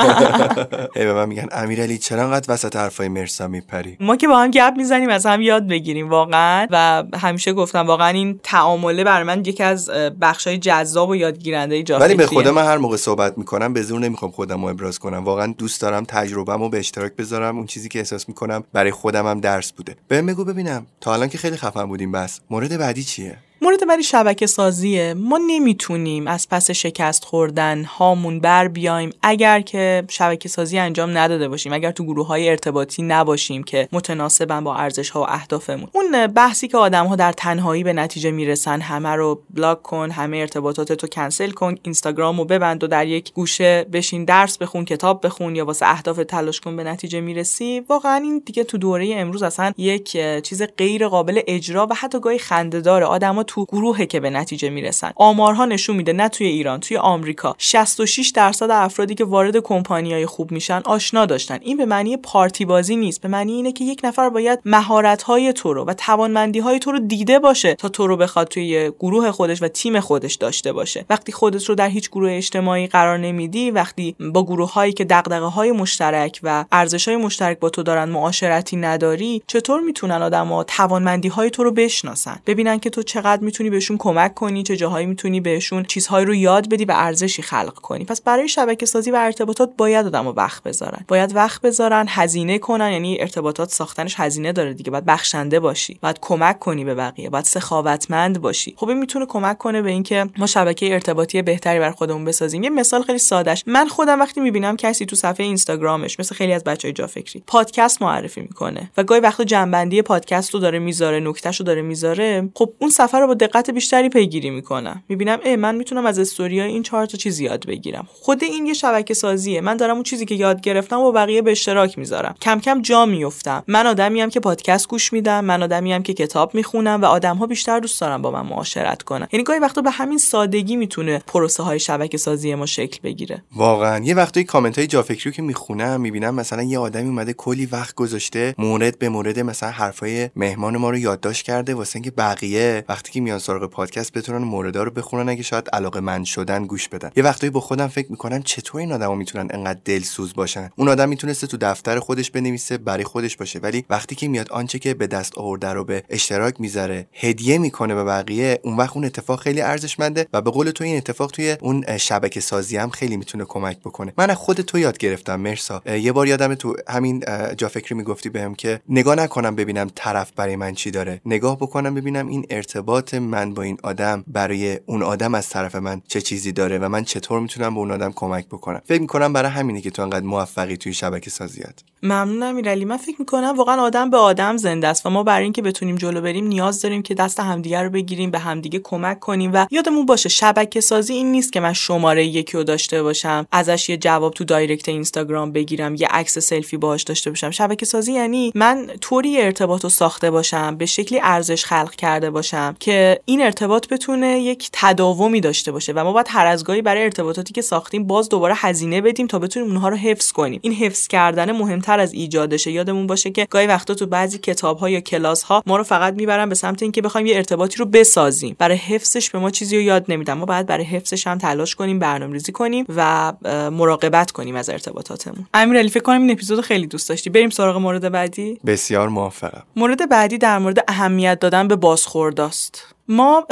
هی به من میگن امیرعلی چرا انقدر وسط حرفای مرسا میپری؟ ما که با هم گپ می‌زنیم از هم یاد بگیریم واقعا. و همیشه گفتم واقعا این تعامله بر من یکی از بخشای جذاب و یادگیرنده جا ولی به خودم من هر موقع صحبت می‌کنم به زور نمی‌خوام خودم رو ابراز کنم. واقعا دوست دارم تجربه‌مو به اشتراک بذارم اون چیزی که احساس می‌کنم برای خودم هم درس بوده. بهم بگو ببینم تا الان که خیلی خفن بودیم بس. مورد بعدی چیه؟ مورد بعدی شبکه سازیه. ما نمی‌تونیم از پس شکست خوردن هامون بر بیایم اگر که شبکه سازی انجام نداده باشیم اگر تو گروه های ارتباطی نباشیم که متناسبن با ارزش ها و اهدافمون. اون بحثی که آدم ها در تنهایی به نتیجه می‌رسن همه رو بلاک کن همه ارتباطات تو کنسل کن اینستاگرام رو ببند و در یک گوشه بشین درس بخون کتاب بخون یا واسه اهداف تلاش کن به نتیجه می‌رسی. واقعا این دیگه تو دوره امروز اصلا یک چیز غیر قابل اجرا و حتی گاهی خنده‌داره. آدما تو گروهه که به نتیجه می‌رسن. آمارها نشون میده نه توی ایران توی آمریکا. 66 درصد افرادی که وارد کمپانیای خوب میشن آشنا داشتن. این به معنی پارتی بازی نیست. به معنی اینه که یک نفر باید مهارت های تو رو و توانمندی های تو رو دیده باشه تا تو رو بخواد توی گروه خودش و تیم خودش داشته باشه. وقتی خودت رو در هیچ گروه اجتماعی قرار نمیدی وقتی با گروه هایی که دغدغه های مشترک و ارزش های مشترک با تو دارن معاشرتی نداری چطور می‌تونن آدما توانمندی های تو رو بشناسن؟ ببینن که تو چقدر راحت می‌تونی بهشون کمک کنی چه جاهایی می‌تونی بهشون چیزهایی رو یاد بدی و ارزشی خلق کنی. پس برای شبکه سازی و ارتباطات باید آدمو وقت بذارن. باید وقت بذارن هزینه کنن یعنی ارتباطات ساختنش هزینه داره دیگه. باید بخشنده باشی. باید کمک کنی به بقیه. باید سخاوتمند باشی. خب این می‌تونه کمک کنه به اینکه ما شبکه ارتباطی بهتری بر خودمون بسازیم. یه مثال خیلی سادهش. من خودم وقتی می‌بینم کسی تو صفحه اینستاگرامش مثل خیلی از بچهای جا فکری پادکست معرفی می‌کنه و گاهی وقتا جنبندی پادکست رو داره می‌ذاره نکتهش رو داره می‌ذاره خب اون سفر با دقت بیشتری پیگیری می‌کنم. می‌بینم اه من می‌تونم از استوریای این چهار تا چیز یاد بگیرم. خود این یه شبکه سازیه. من دارم اون چیزی که یاد گرفتم و بقیه به اشتراک می‌ذارم. کم کم جا میفتم من آدمی که پادکست گوش میدم. من آدمی که کتاب می‌خونم و آدم بیشتر دوست دارم با من معاشرت کنن. یعنی گاهی وقتا به همین سادگی می‌تونه پروسه های شبکه سازی ما شکل بگیره. واقعا. یه وقتایی کامنت های جافکری که می‌خونم می‌بینم مثلا یه آدمی اومده کلی وقت گذاشته مورد به مورد مثلا حرفای مهمان ما رو یادداشت کرده واسه اینکه بقیه وقتی میان سراغ پادکست بتونن موردا رو بخونن اگه شاید علاقه من شدن گوش بدن. یه وقتایی با خودم فکر می‌کنم چطور این آدما می‌تونن انقدر دلسوز باشن؟ اون آدم می‌تونسته تو دفتر خودش بنویسه برای خودش باشه ولی وقتی که میاد آنچه که به دست آورده رو به اشتراک می‌ذاره هدیه می‌کنه به بقیه اون وقت اون اتفاق خیلی ارزشمنده و به قول تو این اتفاق توی اون شبکه سازی هم خیلی می‌تونه کمک بکنه. من از خود تو یاد گرفتم مرسا. یه بار یادم تو همین جا فکری می‌گفتی بهم که نگاه نکنم ببینم طرف برای من چی داره. نگاه بکنم ببینم این ارتباط من با این آدم برای اون آدم از طرف من چه چیزی داره و من چطور می‌تونم به اون آدم کمک بکنم؟ فکر می‌کنم برای همینه که تو انقدر موفقی توی شبکه سازیات. ممنونم امیرعلی من فکر می‌کنم واقعا آدم به آدم زنده است و ما برای اینکه بتونیم جلو بریم نیاز داریم که دست همدیگه رو بگیریم به همدیگه کمک کنیم و یادمون باشه شبکه سازی این نیست که من شماره یکی رو داشته باشم ازش یه جواب تو دایرکت اینستاگرام بگیرم یه عکس سلفی باهاش داشته باشم. شبکه سازی یعنی من طوری ارتباط رو ساخته باشم به شکلی ارزش خلق کرده باشم که این ارتباط بتونه یک تداومی داشته باشه و ما باید هر از گاهی برای ارتباطاتی که ساختیم باز دوباره هزینه بدیم تا بتونیم اونها رو حفظ کنیم. این حفظ کردن مهمتر از ایجادشه. یادمون باشه که گاهی وقتا تو بعضی کتاب ها یا کلاس ها ما رو فقط می‌برن به سمت اینکه بخوایم یه ارتباطی رو بسازیم. برای حفظش به ما چیزی رو یاد نمیدن. ما باید برای حفظش هم تلاش کنیم برنامه‌ریزی کنیم و مراقبت کنیم از ارتباطاتمون. امیرعلی فکر کنم این اپیزود خیلی دوست داشتی. بریم سراغ مورد بعدی. بسیار موافقم. مورد بعدی در مورد اهمیت دادن به بازخورداست. ما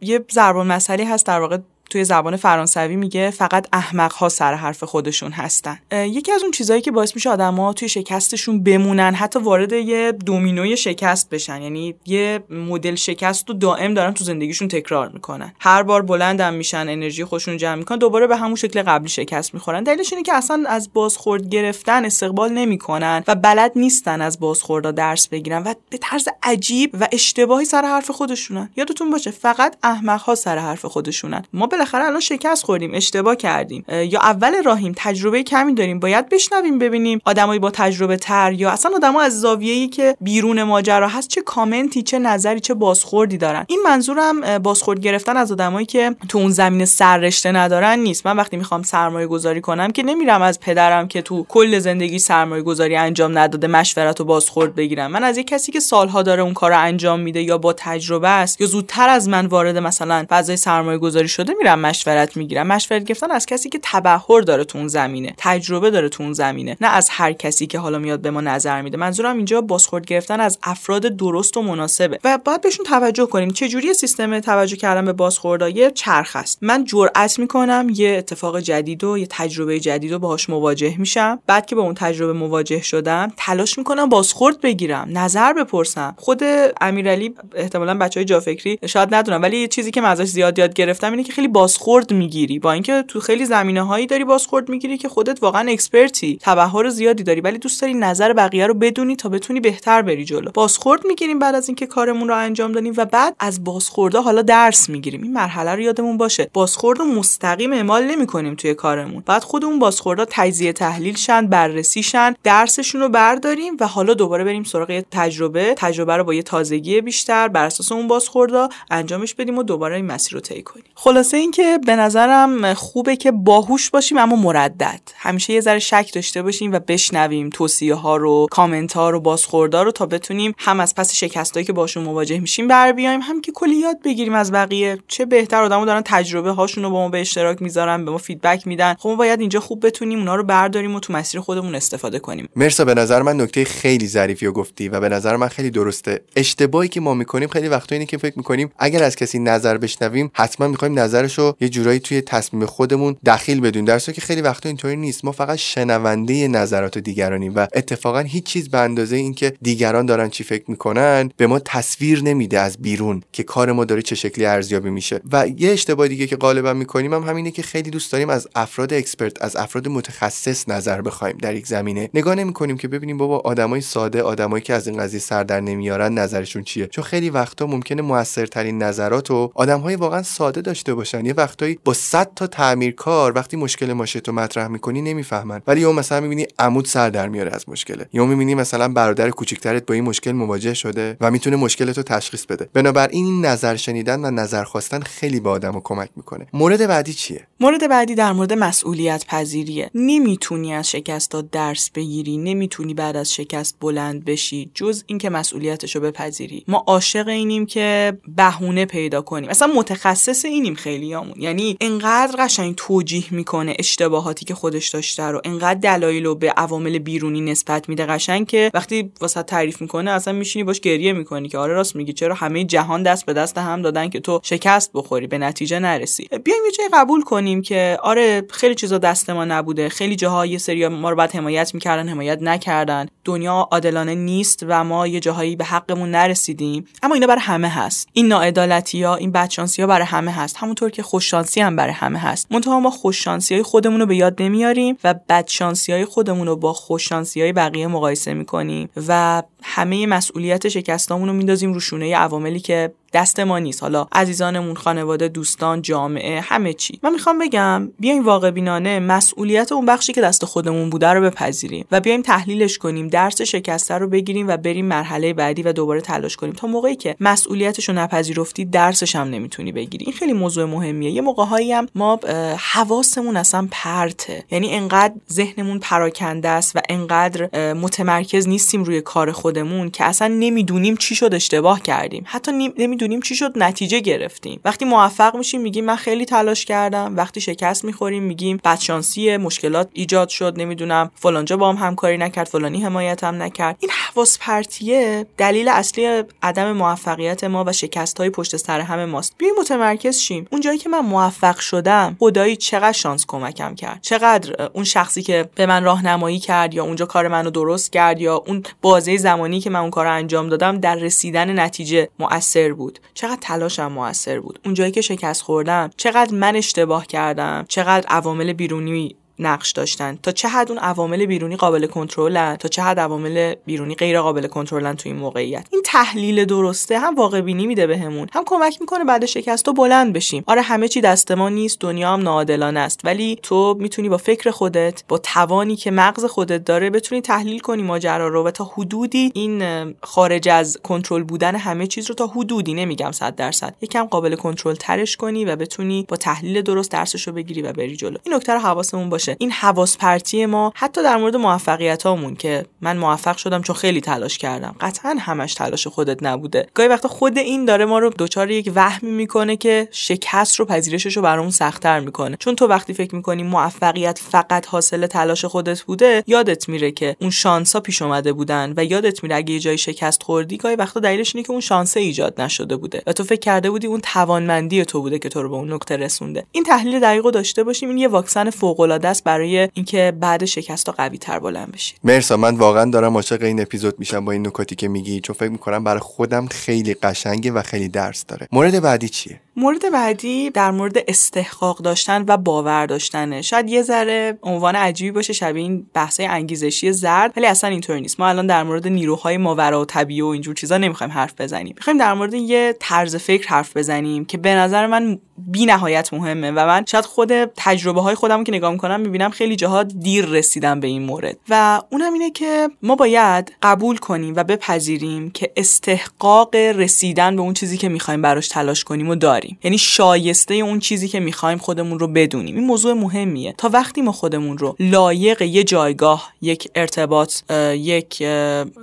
یه ضرب مسئله هست در واقع توی زبان فرانسوی میگه فقط احمق ها سر حرف خودشون هستن. یکی از اون چیزهایی که باعث میشه آدما توی شکستشون بمونن حتی وارد یه دومینوی شکست بشن. یعنی یه مدل شکست رو دائم دارن تو زندگیشون تکرار می‌کنن. هر بار بلندم میشن انرژی خودشون جمع می‌کنن دوباره به همون شکل قبلی شکست می‌خورن. دلیلش اینه که اصلا از بازخورد گرفتن استقبال نمی‌کنن و بلد نیستن از بازخوردها درس بگیرن و به طرز عجیب و اشتباهی سر حرف خودشونن. یادتون باشه فقط احمق ها سر حرف خودشونن. ما بالاخره الان شکست خوردیم اشتباه کردیم. یا اول راهیم تجربه کمی داریم باید بشنویم ببینیم آدمایی با تجربه تر یا اصلا آدما از زاویه‌ای که بیرون ماجرا هست چه کامنتی چه نظری چه بازخوردی دارن. این منظورم بازخورد گرفتن از آدمایی که تو اون زمینه سررشته ندارن نیست. من وقتی می‌خوام سرمایه گذاری کنم که نمیرم از پدرم که تو کل زندگی سرمایه گذاری انجام نداده مشورت و بازخورد بگیرم. من از یک کسی که سالها داره اون کار انجام میده یا با تجربه است یا زودتر از من وارد مثلا فضای سرمایه گذاری شده میرم مشورت می‌گیرم. مشورت گرفتن از کسی که تبحر داره تو اون زمینه تجربه داره تو اون زمینه نه از هر کسی که حالا میاد به ما نظر میده. منظورم اینجا بازخورد گرفتن از افراد درست و مناسبه. و باید بهشون توجه کنیم. چه جوری سیستم توجه کردن به بازخوردها یه چرخ است من جرأت می‌کنم یه اتفاق جدید و یه تجربه جدید رو باهاش مواجه میشم. بعد که با اون تجربه مواجه شدم تلاش می‌کنم بازخورد بگیرم. نظر بپرسم. خود امیرعلی احتمالا بچهای جافکری شاید ندونم ولی یه چیزی که من ازش زیاد یاد گرفتم اینه که خیلی بازخورد می‌گیری. با اینکه تو خیلی زمینه هایی داری بازخورد می‌گیری که خودت واقعا اکسپرتی. تبحر زیادی داری. ولی دوست داری نظر بقیه رو بدونی تا بتونی بهتر بری جلو. بازخورد می‌گیریم بعد از اینکه کارمون رو انجام دادیم و بعد از بازخورده حالا درس می‌گیریم. این مرحله رو یادمون باشه. بازخورد رو مستقیم اعمال نمی‌کنیم توی کارمون. بعد خود اون بازخوردا تجزیه تحلیل شن بررسی شن درسشون رو برداریم و حالا دوباره بریم سراغ تجربه. تجربه رو با یه تازگی بیشتر بر اساس اون بازخوردا انجامش بدیم و دوباره این مسیر رو طی کنیم. خلاصه اینکه به نظرم خوبه که باهوش باشیم اما مردد. همیشه یه ذره شک داشته باشیم و بشنویم توصیه ها رو کامنت ها رو بازخوردار رو تا بتونیم هم از پس شکستایی که باشون مواجه میشیم بر بیایم هم که کلی یاد بگیریم از بقیه. چه بهتر آدمو دارن تجربه هاشون رو با ما به اشتراک می‌ذارن به ما فیدبک میدن. خب ما باید اینجا خوب بتونیم اونا رو برداریم و تو مسیر خودمون استفاده کنیم. مرسا به نظر من نکته خیلی ظریفی گفتی و به نظر من خیلی درسته. اشتباهی که ما می‌کنیم خیلی وقتا اینه که فکر می‌کنیم اگر از کسی نظر بشنویم حتما می‌خوایم نظرش رو یه جورایی توی تصمیم خودمون دخیل بدون در که خیلی وقتا اینطوری نیست. ما فقط شنونده نظرات دیگرانیم و اتفاقا هیچ چیز به اندازه اینکه دیگران دارن چی فکر می‌کنن به ما تصویر نمیده از بیرون که کار ما داره چه شکلی ارزیابی میشه. و یه اشتباه دیگه که غالبا می‌کنیم هم همینه که خیلی دوست داریم از افراد اکسپرت از افراد متخصص نظر بخوایم در یک زمینه. نگاه نمی‌کنیم که ببینیم بابا آدمای ساده آدمایی که از این قضیه سر در نمیارن نظرشون چیه. چون خیلی وقتا ممکنه موثرترین نظرات و آدمهای واقعا ساده داشته باشن یه وقتایی با 100 تا تعمیرکار وقتی مشکل ماشه تو مطرح می‌کنی نمی‌فهمن. ولی اون مثلا می‌بینی عمود سر در میاره از مشکله. یا می‌بینی مثلا برادر کوچیکترت با این مشکل مواجه شده و می‌تونه مشکل تو تشخیص بده. بنابراین این نظر شنیدن و نظر خواستن خیلی به آدمو کمک می‌کنه. مورد بعدی چیه؟ مورد بعدی در مورد مسئولیت پذیریه. نمی‌تونی از شکستات درس بگیری. نمی‌تونی بعد از شکست بلند بشی. جز اینکه مسئولیتشو بپذیری. ما عاشق اینیم که بهونه پیدا کنیم. اصلا متخصص اینیم خیلیامون یعنی انقدر قشنگ توجیه می‌کنه اشتباهاتی که خودش داشته رو انقدر دلایل رو به عوامل بیرونی نسبت میده قشنگ که وقتی واسه تعریف می‌کنه اصلا میشینی باش گریه می‌کنی که آره راست میگی چرا همه جهان دست به دست هم دادن که تو شکست بخوری به نتیجه نرسی. بیایم یه جای قبول کنیم که آره خیلی چیزا دست ما نبوده. خیلی جاها یه سری ما رو بعد حمایت می‌کردن حمایت نکردن. دنیا عادلانه نیست و ما یه جاهایی به حقمون نرسیدیم. اما اینا برای همه هست. این ناعدالتی ها این بدشانسی ها برای همه هست. همونطور که خوششانسی هم برای همه هست. منتها ما خوششانسی های خودمون رو به یاد نمیاریم و بدشانسی های خودمون رو با خوششانسی های بقیه مقایسه می‌کنیم و همه مسئولیت شکستامون رو میندازیم رو شونه عواملی که دست ما نیست. حالا عزیزانمون خانواده دوستان جامعه همه چی. من می‌خوام بگم بیایم واقع بینانه مسئولیت اون بخشی که دست خودمون بوده رو بپذیریم و بیایم تحلیلش کنیم درس شکسته رو بگیریم و بریم مرحله بعدی و دوباره تلاش کنیم. تا موقعی که مسئولیتش رو نپذیرفتی درسش هم نمی‌تونی بگیری. این خیلی موضوع مهمیه. یه موقعهایی هم ما حواسمون اصلا پرته. یعنی انقدر ذهنمون پراکنده است و انقدر متمرکز نیستیم روی کار خودمون که اصلا نمی‌دونیم چی شد اشتباه کردیم. حتی نمی‌دونیم چی شد نتیجه گرفتیم. وقتی موفق میشیم میگیم من خیلی تلاش کردم. وقتی شکست می‌خوریم میگیم بدشانسی مشکلات ایجاد شد نمی‌دونم فلانجا با هم همکاری نکرد فلانی حمایتم نکرد. این حواس پرتیه دلیل اصلی عدم موفقیت ما و شکست های پشت سر همه ماست. بیایم متمرکز شیم. اون جایی که من موفق شدم خدایی چقدر شانس کمکم کرد. چقدر اون شخصی که به من راهنمایی کرد یا اونجا کار منو درست کرد یا اون بازه زمانی که من اون کار انجام دادم در رسیدن نتیجه مؤثر بود. چقدر تلاشم موثر بود. اونجایی که شکست خوردم چقدر من اشتباه کردم. چقدر عوامل بیرونی نقش داشتن. تا چه حد اون عوامل بیرونی قابل کنترلن؟ تا چه حد عوامل بیرونی غیر قابل کنترلن تو این موقعیت؟ این تحلیل درسته هم واقع بینی میده بهمون هم کمک می‌کنه بعد شکست و بلند بشیم. آره همه چی دست ما نیست دنیا هم ناعادلانه است. ولی تو می‌تونی با فکر خودت با توانی که مغز خودت داره بتونی تحلیل کنی ماجرا رو و تا حدودی این خارج از کنترل بودن همه چیز رو تا حدودی نمیگم 100 درصد. یکم قابل کنترل ترش کنی و بتونی با تحلیل درست درسش رو بگیری و بری جلو. این نکته رو حواسمون باشه. این حواس پرتی ما حتی در مورد موفقیت هامون که من موفق شدم چون خیلی تلاش کردم. قطعا همش تلاش خودت نبوده. گاهی وقتا خود این داره ما رو دچار یک وهمی می‌کنه که شکست رو پذیرشش رو برامون سختتر می‌کنه. چون تو وقتی فکر می‌کنی موفقیت فقط حاصل تلاش خودت بوده یادت میره که اون شانسا پیش اومده بودن و یادت میره اگه یه جای شکست خوردی گاهی وقتا دلیلش اینه که اون شانسه ایجاد نشده بوده. و تو فکر کرده بودی اون توانمندی تو بوده که تو رو به اون نقطه رسونده. این تحلیل دقیقو داشته باشیم. این یه واکسن فوق العاده است برای اینکه بعد شکست ها قوی تر بلند بشید مرسا من واقعا دارم عاشق این اپیزود میشم با این نکاتی که میگی. چون فکر می‌کنم برای خودم خیلی قشنگه و خیلی درس داره. مورد بعدی چیه؟ مورد بعدی در مورد استحقاق داشتن و باور داشتنه. شاید یه ذره عنوان عجیبی باشه شبیه این بحثای انگیزشی زرد. ولی اصلا اینطور نیست. ما الان در مورد نیروهای ماورا و طبیعی و اینجور چیزا نمی‌خوایم حرف بزنیم. می‌خوایم در مورد یه طرز فکر حرف بزنیم که به نظر من بی نهایت مهمه و من شاید خود تجربه های خودم که نگاه می‌کنم می‌بینم خیلی جاها دیر رسیدم به این مورد. و اونم اینه که ما باید قبول کنیم و بپذیریم که استحقاق رسیدن به اون چیزی که می‌خوایم براش تلاش کنیم و داریم. یعنی شایسته اون چیزی که می‌خوایم خودمون رو بدونیم. این موضوع مهمیه. تا وقتی ما خودمون رو لایق یه جایگاه یک ارتباط یک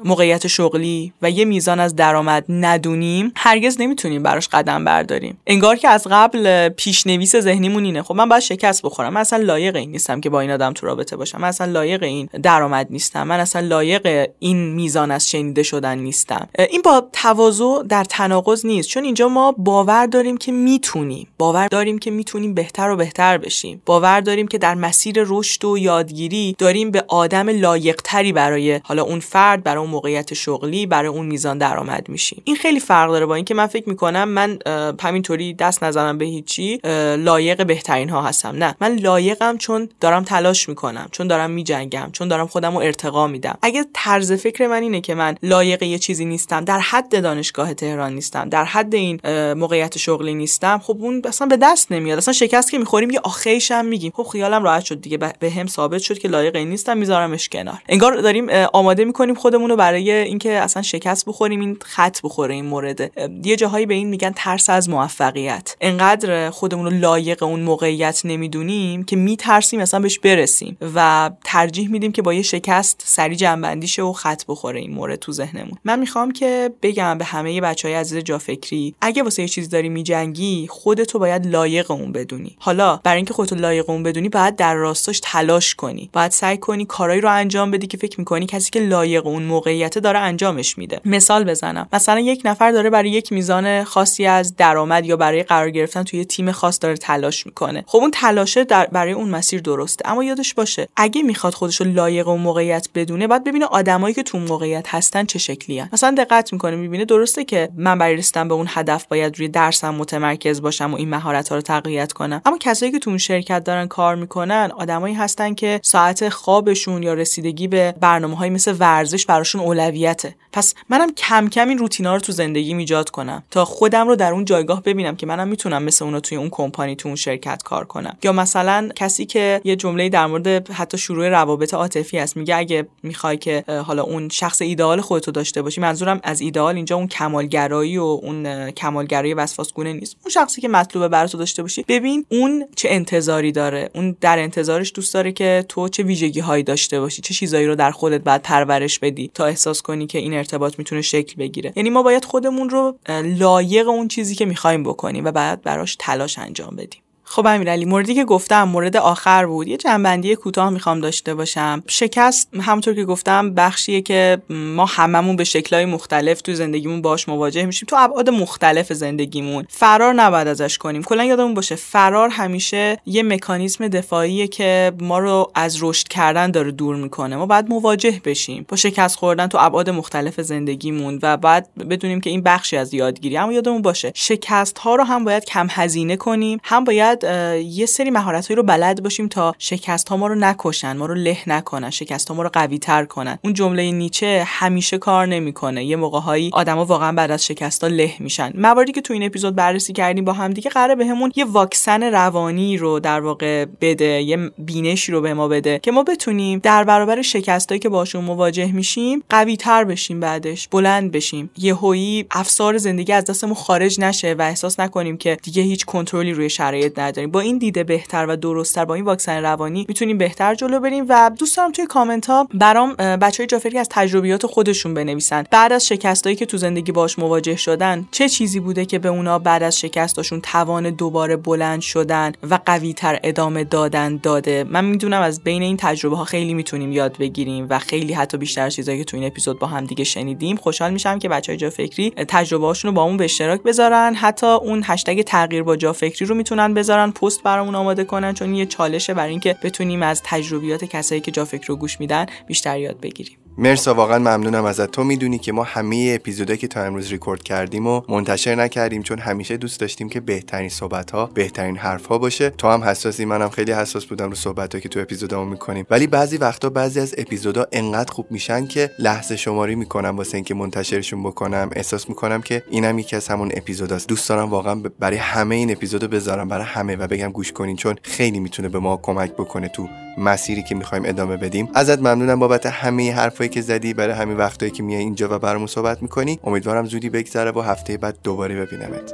موقعیت شغلی و یه میزان از درآمد ندونیم هرگز نمی‌تونیم براش قدم برداریم. انگار که از قبل پیشنویس ذهنیمون اینه. خب من باید شکست بخورم. من اصلا لایق این نیستم که با این آدم تو رابطه باشم. من اصلا لایق این درآمد نیستم. من اصلا لایق این میزان از شنیده شدن نیستم. این با تواضع در تناقض نیست. چون اینجا ما باور داریم که می‌تونیم. باور داریم که می‌تونیم بهتر و بهتر بشیم. باور داریم که در مسیر رشد و یادگیری داریم به آدم لایقتری برای حالا اون فرد برای اون موقعیت شغلی برای اون میزان درآمد میشیم. این خیلی فرق داره با اینکه من فکر می‌کنم من همینطوری دست نزنم به هیچی لایق بهترین ها هستم. نه. من لایقم چون دارم تلاش می‌کنم چون دارم میجنگم چون دارم خودم رو ارتقا میدم. اگه طرز فکر من اینه که من لایق یه چیزی نیستم در حد دانشگاه تهران نیستم در حد این موقعیت شغلی نیستم خب اون اصلا به دست نمیاد. اصلا شکست که می‌خوریم یه آخیش هم میگیم. خب خیالم راحت شد دیگه. به هم ثابت شد که لایق نیستم میذارمش کنار. انگار داریم آماده می‌کنیم خودمون رو برای اینکه اصلا شکست بخوریم این خط بخوره این مورد. یه جاهایی به این میگن ترس از موفقیت. انقدر خودمون رو لایق اون موقعیت نمی‌دونیم که میترسیم اصلا بهش برسیم و ترجیح میدیم که با یه شکست سری جنبندی و خط بخوره این مورد تو ذهنمون. من می‌خوام که بگم به همه بچه های عزیز جافکری اگه واسه یه چیزی داری میجنگی خودتو باید لایق اون بدونی. حالا برای اینکه خودتو لایق اون بدونی باید در راستاش تلاش کنی. باید سعی کنی کارایی رو انجام بدی که فکر می‌کنی کسی که لایق اون موقعیت داره انجامش میده. مثال بزنم. مثلا یک نفر داره برای یک میزان خاصی از درآمد یا برای قرار گرفتن توی تیم خاص داره تلاش می‌کنه. خب اون تلاشه در برای اون مسیر درسته. اما یادش باشه اگه می‌خواد خودش رو لایق اون موقعیت بدونه باید ببینه آدمایی که تو موقعیت هستن چه شکلی هن. مثلا دقت می‌کنه می‌بینه درسته که من برای رسیدن به اون هدف باید روی درسم متمرکز باشم و این مهارت ها رو تقویت کنم. اما کسایی که تو اون شرکت دارن کار می‌کنن آدمایی هستن که ساعت خوابشون یا رسیدگی به برنامه های مثل ورزش براشون اولویته. پس منم کم کم این روتینا رو تو زندگی ایجاد کنم تا خودم رو در اون جایگاه ببینم که منم می‌تونم اونا توی اون کمپانی تو اون شرکت کار کنم. یا مثلا کسی که یه جمله در مورد حتی شروع روابط عاطفی هست میگه اگه می‌خوای که حالا اون شخص ایدئال خودتو داشته باشی منظورم از ایدئال اینجا اون کمالگرایی و اون کمالگرایی وسواسگونه نیست. اون شخصی که مطلوبه براتو داشته باشی ببین اون چه انتظاری داره. اون در انتظارش دوست داره که تو چه ویژگی هایی داشته باشی چه چیزایی رو در خودت بعد پرورش بدی تا احساس کنی که این ارتباط می‌تونه شکل بگیره. یعنی ما باید خودمون رو لایق اون چیزی که می‌خوایم بکنیم و بعد براش تلاش انجام بدیم. خب امیرعلی موردی که گفتم مورد آخر بود. یه جنبندی کوتاه می‌خوام داشته باشم. شکست همونطور که گفتم بخشیه که ما هممون به شکلهای مختلف تو زندگیمون باش مواجه میشیم. تو ابعاد مختلف زندگیمون. فرار نباید ازش کنیم. کلا یادمون باشه فرار همیشه یه مکانیزم دفاعیه که ما رو از رشد کردن داره دور می‌کنه. ما باید مواجه بشیم. با شکست خوردن تو ابعاد مختلف زندگیمون و بعد بدونیم که این بخشی از یادگیری. اما یادمون باشه شکست ها رو هم باید کم هزینه کنیم. هم باید یه سری مهارت رو بلد باشیم تا شکست ها ما رو نکشن ما رو له نکنن شکست ها ما رو قوی تر کنن. اون جمله نیچه همیشه کار نمی‌کنه. یه موقع هایی آدما واقعا بعد از شکست ها له میشن. مواردی که تو این اپیزود بررسی کردیم با هم دیگه قراره بهمون یه واکسن روانی رو در واقع بده یه بینشی رو به ما بده که ما بتونیم در برابر شکستایی که باشون مواجه میشیم قوی تر بشیم بعدش بلند بشیم. یهویی افسار زندگی از دستمون خارج نشه و احساس نکنیم که دیگه هیچ کنترلی روی شرایط با این دیده بهتر و درستتر با این واکسن روانی می‌تونیم بهتر جلو بریم و دوست دارم توی کامنت ها برام بچهای جافری از تجربیات خودشون بنویسن. بعد از شکستایی که تو زندگی باش مواجه شدن چه چیزی بوده که به اونا بعد از شکستاشون توان دوباره بلند شدن و قوی تر ادامه دادن داده؟ من می‌دونم از بین این تجربه ها خیلی می‌تونیم یاد بگیریم و خیلی حتی بیشتر چیزایی که تو این اپیزود با هم دیگه شنیدیم. خوشحال میشم که بچهای جا فکری تجربه هاشون رو با اون به اشتراک بذارن. حتی اون هشتگ تغییر با جا فکری رو می‌تونن بذارن. پست برامون آماده کنن چون یه چالشه برای اینکه بتونیم از تجربیات کسایی که جا فکر رو گوش میدن بیشتر یاد بگیریم. مرسا واقعا ممنونم ازت. تو می‌دونی که ما همه اپیزودایی که تا امروز ریکورد کردیم و منتشر نکردیم چون همیشه دوست داشتیم که بهترین صحبت ها بهترین حرف ها باشه. تو هم حساسی منم خیلی حساس بودم رو صحبت که تو اپیزودامون می‌کنیم. ولی بعضی وقتا بعضی از اپیزودا انقدر خوب میشن که لحظه شماری می‌کنم واسه اینکه منتشرشون بکنم. احساس می‌کنم که اینم یکی از همون اپیزوداست دوست دارم واقعا برای همه این اپیزودو بذارم برای همه و بگم گوش کنین چون خیلی می‌تونه به ما کمک بکنه تو مسیری که می‌خوایم ادامه بدیم. ازت ممنونم بابت همه حرفایی که زدی برای همین وقتایی که میای اینجا و برامون صحبت می‌کنی. امیدوارم زودی بگذره و هفته بعد دوباره ببینمت.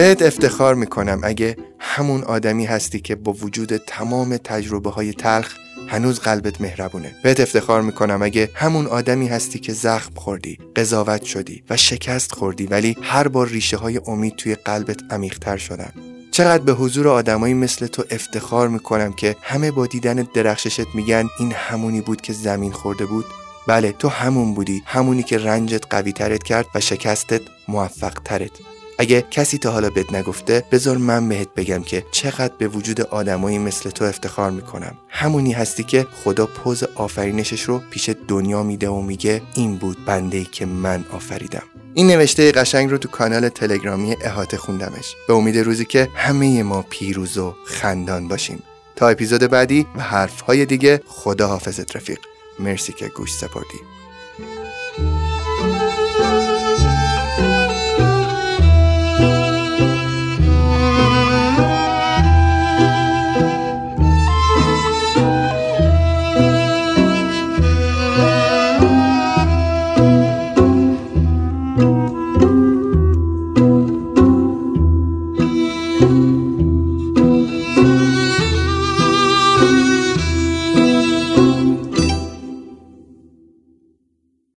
بهت افتخار می‌کنم. اگه همون آدمی هستی که با وجود تمام تجربه های تلخ هنوز قلبت مهربونه. بهت افتخار می‌کنم اگه همون آدمی هستی که زخم خوردی قضاوت شدی و شکست خوردی ولی هر بار ریشه های امید توی قلبت عمیقتر شدن. چقدر به حضور آدمایی مثل تو افتخار می‌کنم که همه با دیدن درخششت میگن این همونی بود که زمین خورده بود؟ بله تو همون بودی. همونی که رنجت قوی ترت کرد و شکستت موفق ترت اگه کسی تا حالا بهت نگفته بذار من بهت بگم که چقدر به وجود آدمایی مثل تو افتخار می‌کنم. همونی هستی که خدا پوز آفرینشش رو پیش دنیا میده و میگه این بود بنده ای که من آفریدم. این نوشته قشنگ رو تو کانال تلگرامی احاطه خوندمش. به امید روزی که همه ما پیروز و خندان باشیم. تا اپیزود بعدی و حرفهای دیگه خدا حافظت رفیق. مرسی که گوش سپردی.